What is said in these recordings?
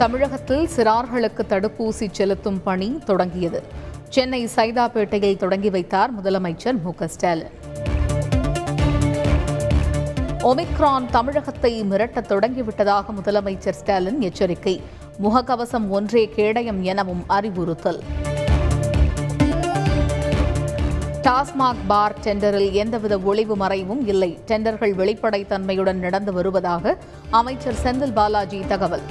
தமிழகத்தில் சிறார்களுக்கு தடுப்பூசி செலுத்தும் பணி தொடங்கியது. சென்னை சைதாப்பேட்டையில் தொடங்கி வைத்தார் முதலமைச்சர் மு க ஸ்டாலின். ஒமிக்ரான் தமிழகத்தை மிரட்டத் தொடங்கிவிட்டதாக முதலமைச்சர் ஸ்டாலின் எச்சரிக்கை. முகக்கவசம் ஒன்றே கேடயம் எனவும் அறிவுறுத்தல். டாஸ்மாக் பார் டெண்டரில் எந்தவித ஒளிவு மறைவும் இல்லை. டெண்டர்கள் வெளிப்படைத்தன்மையுடன் நடந்து வருவதாக அமைச்சர் செந்தில் பாலாஜி தகவல்.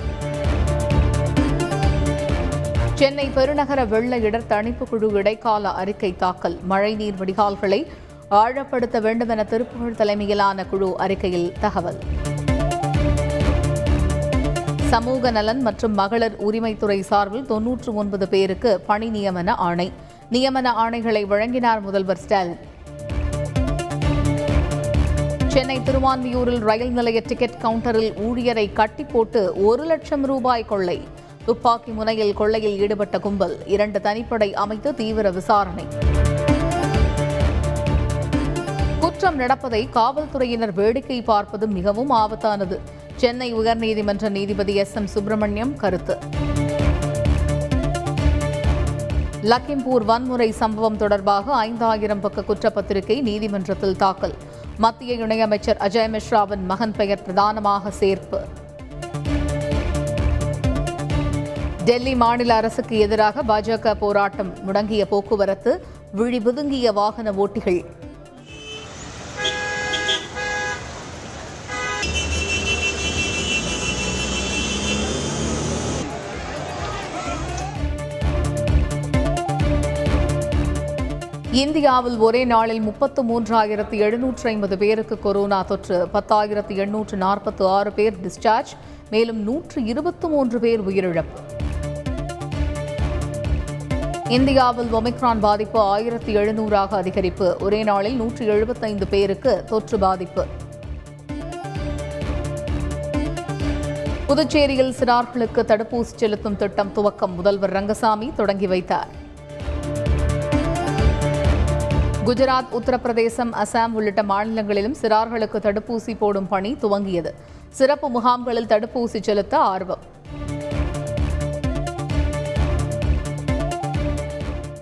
சென்னை பெருநகர வெள்ள இடர் தணிப்பு குழு இடைக்கால அறிக்கை தாக்கல். மழைநீர் வடிகால்களை ஆழப்படுத்த வேண்டும் என திருப்புகழ் தலைமையிலான குழு அறிக்கையில் தகவல். சமூக நலன் மற்றும் மகளிர் உரிமைத்துறை சார்பில் தொன்னூற்று ஒன்பது பேருக்கு பணி நியமன ஆணை. நியமன ஆணைகளை வழங்கினார் முதல்வர் ஸ்டாலின். சென்னை திருவான்மியூரில் ரயில் நிலைய டிக்கெட் கவுண்டரில் ஊழியரை கட்டி போட்டு ஒரு லட்சம் ரூபாய் கொள்ளை. துப்பாக்கி முனையில் கொள்ளையில் ஈடுபட்ட கும்பல். இரண்டு தனிப்படை அமைத்து தீவிர விசாரணை. குற்றம் நடப்பதை காவல்துறையினர் வேடிக்கை பார்ப்பது மிகவும் ஆபத்தானது. சென்னை உயர்நீதிமன்ற நீதிபதி எஸ். எம். சுப்பிரமணியம் கருத்து. லக்கிம்பூர் வன்முறை சம்பவம் தொடர்பாக ஐந்தாயிரம் பக்க குற்றப்பத்திரிகை நீதிமன்றத்தில் தாக்கல். மத்திய இணையமைச்சர் அஜய் மிஸ்ராவின் மகன் பெயர் பிரதானமாக சேர்ப்பு. டெல்லி மாநில அரசுக்கு எதிராக பாஜக போராட்டம் முடங்கிய போக்குவரத்து விழிபுதுங்கிய வாகன ஓட்டிகள். இந்தியாவில் ஒரே நாளில் முப்பத்து மூன்றாயிரத்து எழுநூற்று ஐம்பது பேருக்கு கொரோனா தொற்று பத்தாயிரத்து எண்ணூற்று நாற்பத்து ஆறு பேர் டிஸ்சார்ஜ் மேலும் நூற்று இருபத்து மூன்று பேர் உயிரிழப்பு. இந்தியாவில் ஒமிக்ரான் பாதிப்பு ஆயிரத்தி எழுநூறாக அதிகரிப்பு. ஒரே நாளில் நூற்றி எழுபத்தைந்து பேருக்கு தொற்று பாதிப்பு. புதுச்சேரியில் சிறார்களுக்கு தடுப்பூசி செலுத்தும் திட்டம் துவக்கம். முதல்வர் ரங்கசாமி தொடங்கி வைத்தார். குஜராத் உத்தரப்பிரதேசம் அசாம் உள்ளிட்ட மாநிலங்களிலும் சிறார்களுக்கு தடுப்பூசி போடும் பணி துவங்கியது. சிறப்பு முகாம்களில் தடுப்பூசி செலுத்த ஆர்வம்.